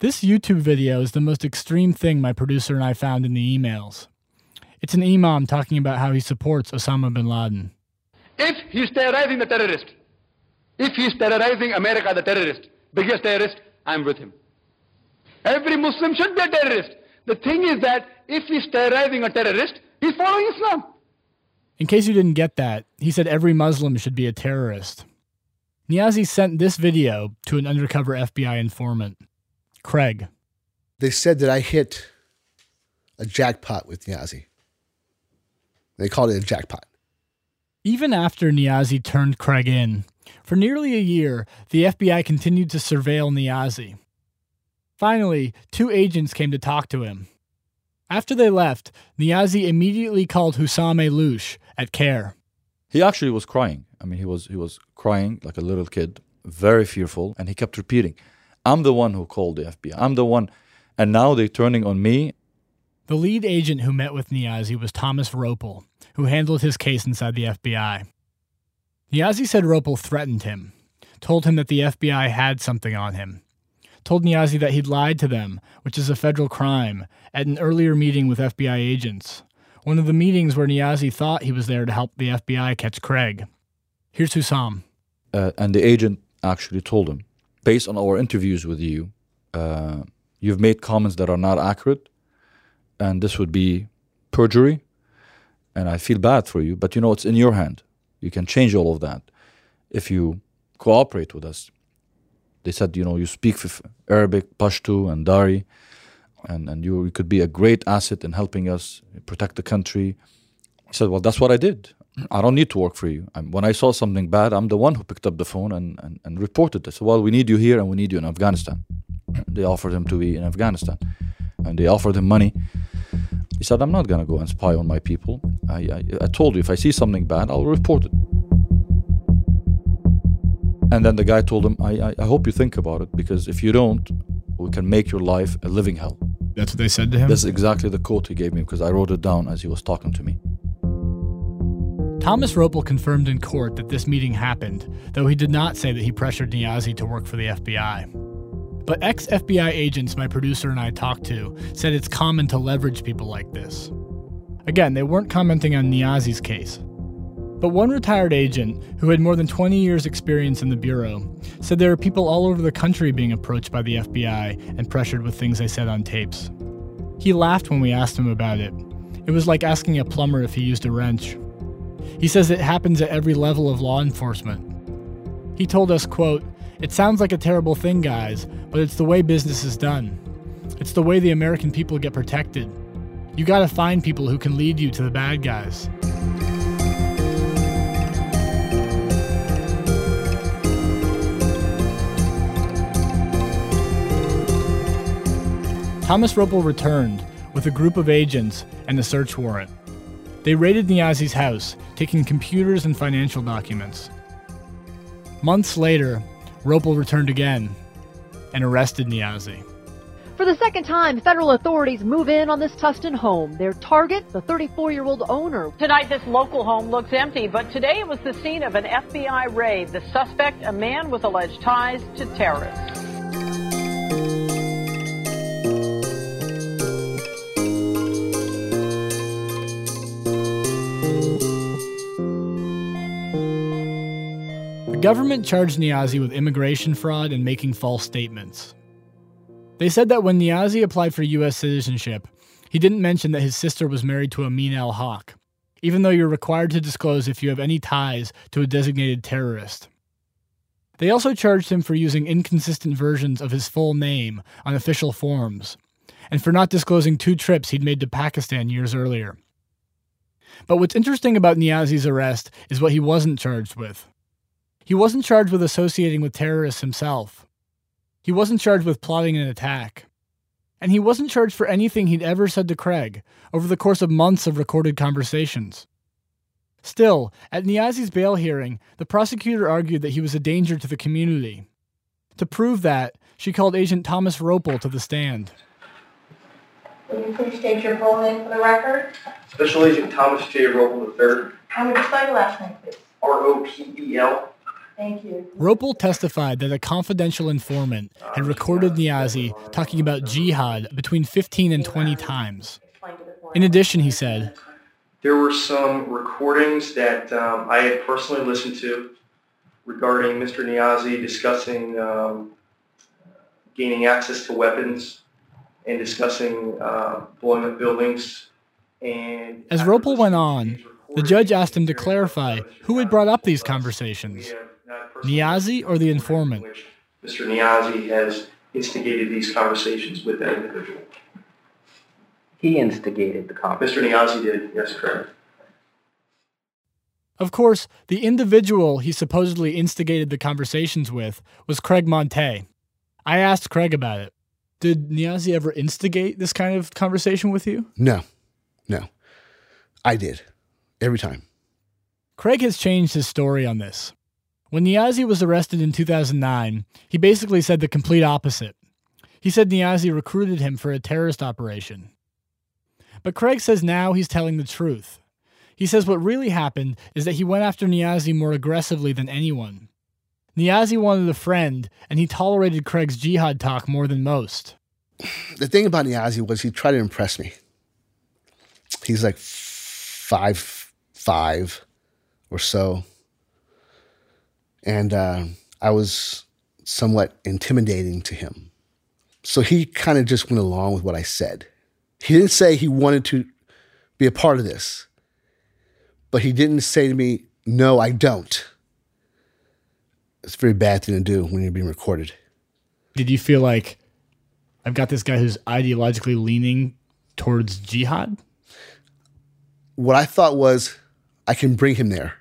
This YouTube video is the most extreme thing my producer and I found in the emails. It's an imam talking about how he supports Osama bin Laden. If he's terrorizing the terrorist, if he's terrorizing America, the terrorist, biggest terrorist, I'm with him. Every Muslim should be a terrorist. The thing is that if he's terrorizing a terrorist, he's following Islam. In case you didn't get that, he said every Muslim should be a terrorist. Niazi sent this video to an undercover FBI informant. Craig. They said that I hit a jackpot with Niazi. They called it a jackpot. Even after Niazi turned Craig in, for nearly a year, the FBI continued to surveil Niazi. Finally, two agents came to talk to him. After they left, Niazi immediately called Hussam Ayloush at CAIR. He actually was crying. I mean, he was he was crying like a little kid, very fearful, and he kept repeating, I'm the one who called the FBI. I'm the one. And now they're turning on me. The lead agent who met with Niazi was Thomas Ropel, who handled his case inside the FBI. Niazi said Ropel threatened him, told him that the FBI had something on him, told Niazi that he'd lied to them, which is a federal crime, at an earlier meeting with FBI agents. One of the meetings where Niazi thought he was there to help the FBI catch Craig. Here's Hussam. Uh, and the agent actually told him based on our interviews with you, uh, you've made comments that are not accurate, and this would be perjury. And I feel bad for you, but you know, it's in your hand. You can change all of that if you cooperate with us. They said, you know, you speak Arabic, Pashto, and Dari, and, and you, you could be a great asset in helping us protect the country. I said, well, that's what I did. I don't need to work for you. I'm, when I saw something bad, I'm the one who picked up the phone and, and, and reported it. So, well, we need you here and we need you in Afghanistan. They offered him to be in Afghanistan and they offered him money. He said, I'm not going to go and spy on my people. I, I, I told you, if I see something bad, I'll report it. And then the guy told him, I, I, I hope you think about it because if you don't, we can make your life a living hell. That's what they said to him? That's exactly the quote he gave me because I wrote it down as he was talking to me. Thomas Ropel confirmed in court that this meeting happened, though he did not say that he pressured Niazi to work for the FBI. But ex FBI agents my producer and I talked to said it's common to leverage people like this. Again, they weren't commenting on Niazi's case. But one retired agent, who had more than 20 years' experience in the Bureau, said there are people all over the country being approached by the FBI and pressured with things they said on tapes. He laughed when we asked him about it. It was like asking a plumber if he used a wrench. He says it happens at every level of law enforcement. He told us, quote, It sounds like a terrible thing, guys, but it's the way business is done. It's the way the American people get protected. You gotta find people who can lead you to the bad guys. Thomas Ropel returned with a group of agents and a search warrant. They raided Niazi's house, taking computers and financial documents. Months later, Ropel returned again and arrested Niazi. For the second time, federal authorities move in on this Tustin home. Their target, the 34 year old owner. Tonight, this local home looks empty, but today it was the scene of an FBI raid. The suspect, a man with alleged ties to terrorists. Government charged Niazi with immigration fraud and making false statements. They said that when Niazi applied for U.S. citizenship, he didn't mention that his sister was married to Amin al Haq, even though you're required to disclose if you have any ties to a designated terrorist. They also charged him for using inconsistent versions of his full name on official forms, and for not disclosing two trips he'd made to Pakistan years earlier. But what's interesting about Niazi's arrest is what he wasn't charged with. He wasn't charged with associating with terrorists himself. He wasn't charged with plotting an attack. And he wasn't charged for anything he'd ever said to Craig over the course of months of recorded conversations. Still, at Niazi's bail hearing, the prosecutor argued that he was a danger to the community. To prove that, she called Agent Thomas Ropel to the stand. Will you please state your full name for the record? Special Agent Thomas J. Ropel III, How would you spell your last name, please? R-O-P-E-L. Thank you. Ropel testified that a confidential informant had recorded Niazi talking about jihad between 15 and 20 times. In addition, he said, There were some recordings that um, I had personally listened to regarding Mr. Niazi discussing um, gaining access to weapons and discussing uh, blowing up buildings. And As Ropel went on, the judge asked him to clarify who had brought up these conversations Niazi or the informant. Mr. Niazi has instigated these conversations with that individual. He instigated the conversation. Mr. Niazi did, yes, correct. Of course, the individual he supposedly instigated the conversations with was Craig Monteilh. I asked Craig about it. Did Niazi ever instigate this kind of conversation with you? No, no. I did. Every time. Craig has changed his story on this. When Niazi was arrested in 2009, he basically said the complete opposite. He said Niazi recruited him for a terrorist operation. But Craig says now he's telling the truth. He says what really happened is that he went after Niazi more aggressively than anyone. Niazi wanted a friend, and he tolerated Craig's jihad talk more than most. The thing about Niazi was he tried to impress me. He's like five, five or so. And uh, I was somewhat intimidating to him. So he kind of just went along with what I said. He didn't say he wanted to be a part of this, but he didn't say to me, No, I don't. It's a very bad thing to do when you're being recorded. Did you feel like I've got this guy who's ideologically leaning towards jihad? What I thought was I can bring him there.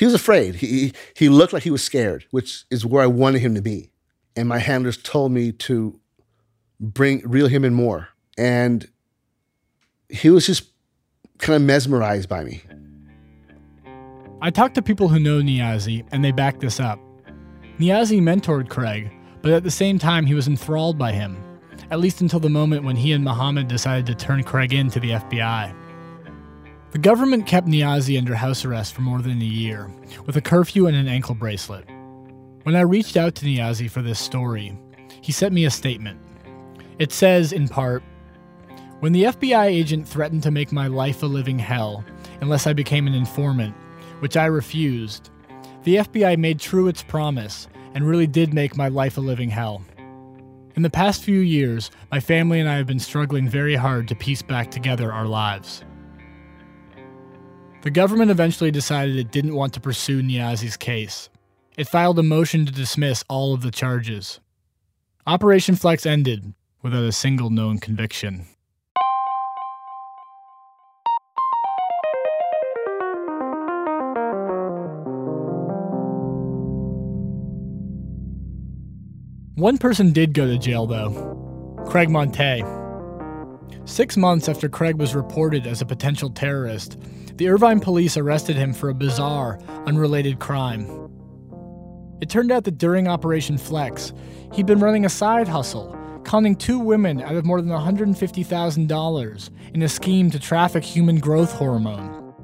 He was afraid. He, he looked like he was scared, which is where I wanted him to be. And my handlers told me to bring reel him in more. And he was just kind of mesmerized by me. I talked to people who know Niazi, and they back this up. Niazi mentored Craig, but at the same time, he was enthralled by him, at least until the moment when he and Muhammad decided to turn Craig in to the FBI. The government kept Niazi under house arrest for more than a year, with a curfew and an ankle bracelet. When I reached out to Niazi for this story, he sent me a statement. It says, in part, When the FBI agent threatened to make my life a living hell unless I became an informant, which I refused, the FBI made true its promise and really did make my life a living hell. In the past few years, my family and I have been struggling very hard to piece back together our lives. The government eventually decided it didn't want to pursue Niazi's case. It filed a motion to dismiss all of the charges. Operation Flex ended without a single known conviction. One person did go to jail, though Craig Monteilh. Six months after Craig was reported as a potential terrorist, the Irvine police arrested him for a bizarre, unrelated crime. It turned out that during Operation Flex, he'd been running a side hustle, conning two women out of more than $150,000 in a scheme to traffic human growth hormone.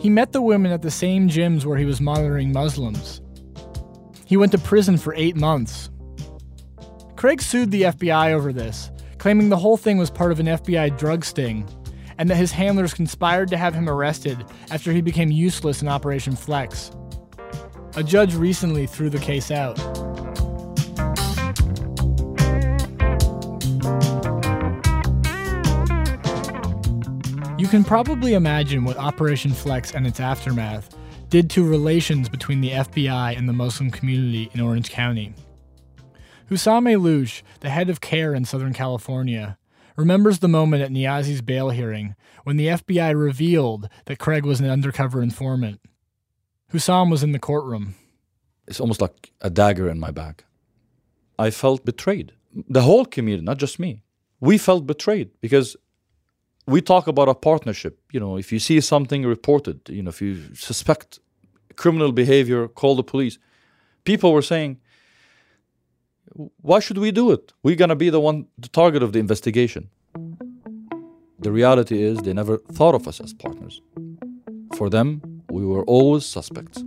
He met the women at the same gyms where he was monitoring Muslims. He went to prison for eight months. Craig sued the FBI over this, claiming the whole thing was part of an FBI drug sting, and that his handlers conspired to have him arrested after he became useless in Operation Flex. A judge recently threw the case out. You can probably imagine what Operation Flex and its aftermath did to relations between the FBI and the Muslim community in Orange County. Hussam Ayloush, the head of CAIR in Southern California, remembers the moment at Niazi's bail hearing when the FBI revealed that Craig was an undercover informant. Hussam was in the courtroom. It's almost like a dagger in my back. I felt betrayed. The whole community, not just me. We felt betrayed because we talk about a partnership. You know, if you see something reported, you know, if you suspect criminal behavior, call the police. People were saying, why should we do it? We're going to be the one, the target of the investigation. The reality is, they never thought of us as partners. For them, we were always suspects.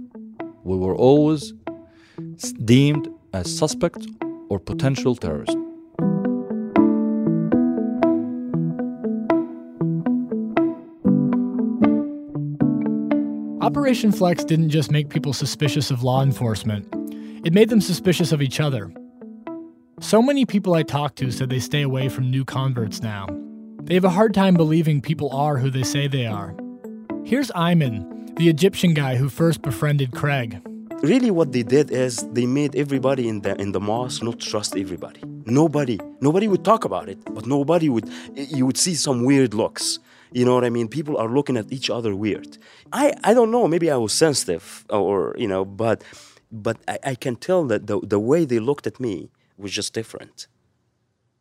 We were always deemed as suspects or potential terrorists. Operation Flex didn't just make people suspicious of law enforcement, it made them suspicious of each other. So many people I talk to said they stay away from new converts now. They have a hard time believing people are who they say they are. Here's Ayman, the Egyptian guy who first befriended Craig. Really, what they did is they made everybody in the in the mosque not trust everybody. Nobody, nobody would talk about it, but nobody would. You would see some weird looks. You know what I mean? People are looking at each other weird. I, I don't know. Maybe I was sensitive, or you know, but but I, I can tell that the the way they looked at me was just different.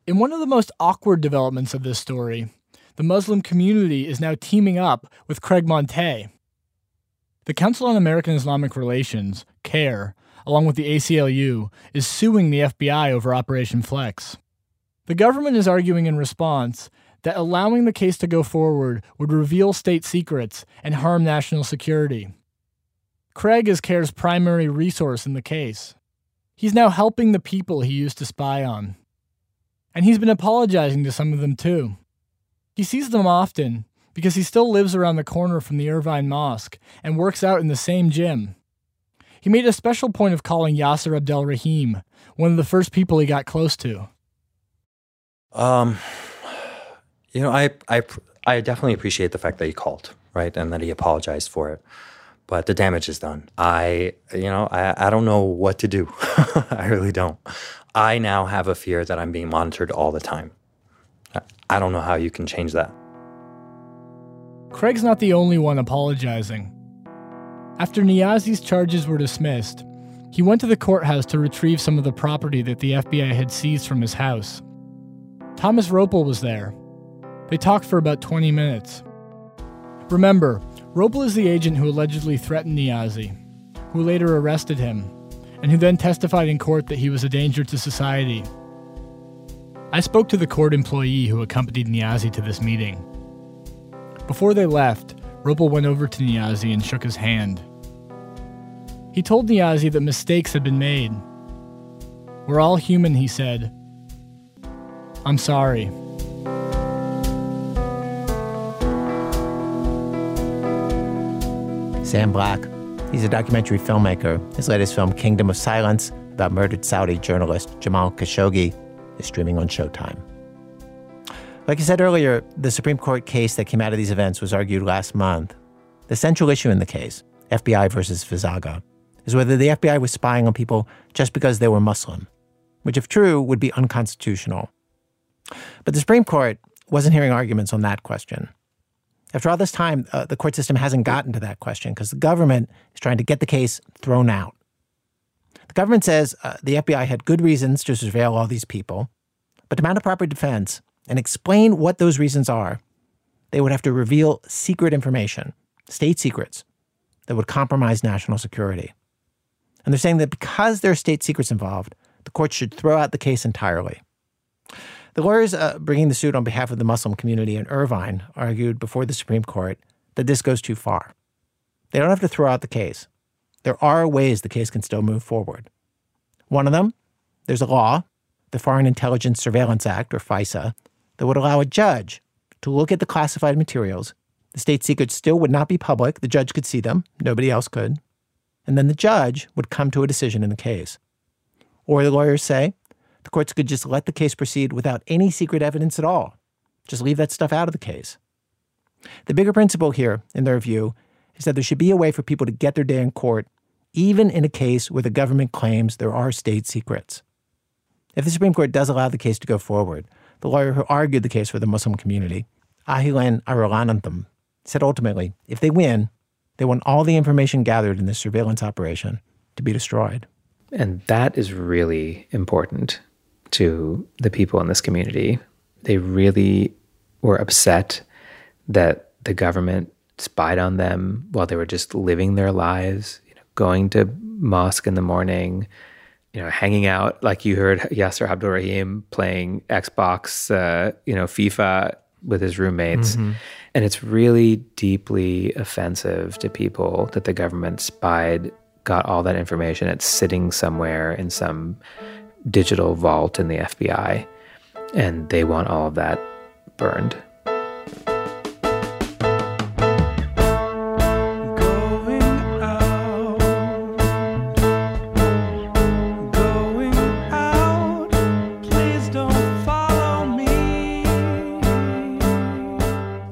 In one of the most awkward developments of this story, the Muslim community is now teaming up with Craig Monteilh. The Council on American Islamic Relations, CAIR, along with the ACLU, is suing the FBI over Operation Flex. The government is arguing in response that allowing the case to go forward would reveal state secrets and harm national security. Craig is CAIR's primary resource in the case. He's now helping the people he used to spy on. And he's been apologizing to some of them too. He sees them often because he still lives around the corner from the Irvine Mosque and works out in the same gym. He made a special point of calling Yasser Abdel Rahim, one of the first people he got close to. Um, you know, I, I, I definitely appreciate the fact that he called, right, and that he apologized for it. But the damage is done. I, you know, I, I don't know what to do. I really don't. I now have a fear that I'm being monitored all the time. I don't know how you can change that. Craig's not the only one apologizing. After Niazi's charges were dismissed, he went to the courthouse to retrieve some of the property that the FBI had seized from his house. Thomas Ropel was there. They talked for about 20 minutes. Remember, Ropel is the agent who allegedly threatened Niazi, who later arrested him, and who then testified in court that he was a danger to society. I spoke to the court employee who accompanied Niazi to this meeting. Before they left, Ropel went over to Niazi and shook his hand. He told Niazi that mistakes had been made. We're all human, he said. I'm sorry. Sam Black. He's a documentary filmmaker. His latest film, Kingdom of Silence, about murdered Saudi journalist Jamal Khashoggi, is streaming on Showtime. Like I said earlier, the Supreme Court case that came out of these events was argued last month. The central issue in the case, FBI versus Fazaga, is whether the FBI was spying on people just because they were Muslim, which, if true, would be unconstitutional. But the Supreme Court wasn't hearing arguments on that question. After all this time, uh, the court system hasn't gotten to that question because the government is trying to get the case thrown out. The government says uh, the FBI had good reasons to surveil all these people, but to mount a proper defense and explain what those reasons are, they would have to reveal secret information, state secrets, that would compromise national security. And they're saying that because there are state secrets involved, the court should throw out the case entirely. The lawyers uh, bringing the suit on behalf of the Muslim community in Irvine argued before the Supreme Court that this goes too far. They don't have to throw out the case. There are ways the case can still move forward. One of them, there's a law, the Foreign Intelligence Surveillance Act, or FISA, that would allow a judge to look at the classified materials. The state secrets still would not be public. The judge could see them, nobody else could. And then the judge would come to a decision in the case. Or the lawyers say the courts could just let the case proceed without any secret evidence at all. Just leave that stuff out of the case. The bigger principle here, in their view, is that there should be a way for people to get their day in court, even in a case where the government claims there are state secrets. If the Supreme Court does allow the case to go forward, the lawyer who argued the case for the Muslim community, Ahilan Arulanantham, said ultimately, if they win, they want all the information gathered in this surveillance operation to be destroyed. And that is really important to the people in this community. They really were upset that the government spied on them while they were just living their lives, you know, going to mosque in the morning, you know, hanging out like you heard Yasser Abdulrahim playing Xbox, uh, you know, FIFA with his roommates. Mm-hmm. And it's really deeply offensive to people that the government spied, got all that information. It's sitting somewhere in some digital vault in the FBI, and they want all of that burned.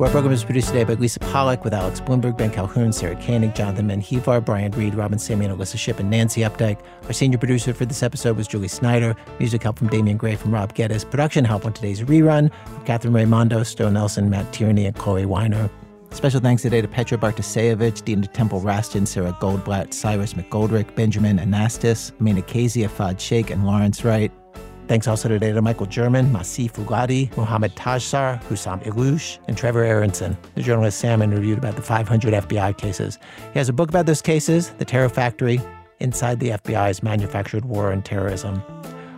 Our program is produced today by Lisa Pollak with Alex Blumberg, Ben Calhoun, Sarah Koenig, Jonathan Menjivar, Brian Reed, Robyn Semien, Alissa Shipp, and Nancy Updike. Our senior producer for this episode was Julie Snyder. Music help from Damian Graef from Rob Geddes. Production help on today's rerun from Catherine Raimondo, Stowe Nelson, Matt Tierney, and Chloe Weiner. Special thanks today to Petra Bartosiewicz, Dina Temple Raston, Sarah Goldblatt, Cyrus McGoldrick, Benjamin Anastas, Mina Kazi, Afad Sheikh, and Lawrence Wright. Thanks also today to Michael German, Masif Ugadi, Mohammed Tajsar, Hussam Ayloush, and Trevor Aaronson. The journalist Sam interviewed about the 500 FBI cases. He has a book about those cases, The Terror Factory, Inside the FBI's Manufactured War on Terrorism.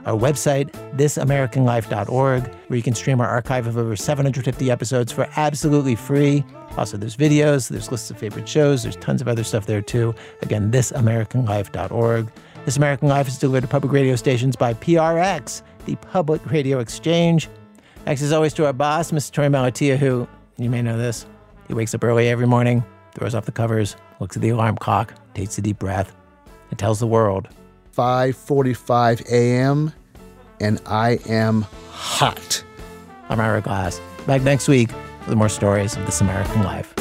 Our website, thisamericanlife.org, where you can stream our archive of over 750 episodes for absolutely free. Also, there's videos, there's lists of favorite shows, there's tons of other stuff there too. Again, thisamericanlife.org. This American Life is delivered to public radio stations by PRX, the Public Radio Exchange. Thanks as always to our boss, Mr. Torey Malatia, who, you may know this, he wakes up early every morning, throws off the covers, looks at the alarm clock, takes a deep breath, and tells the world. 5.45 a.m., and I am hot. I'm Ira Glass. Back next week with more stories of This American Life.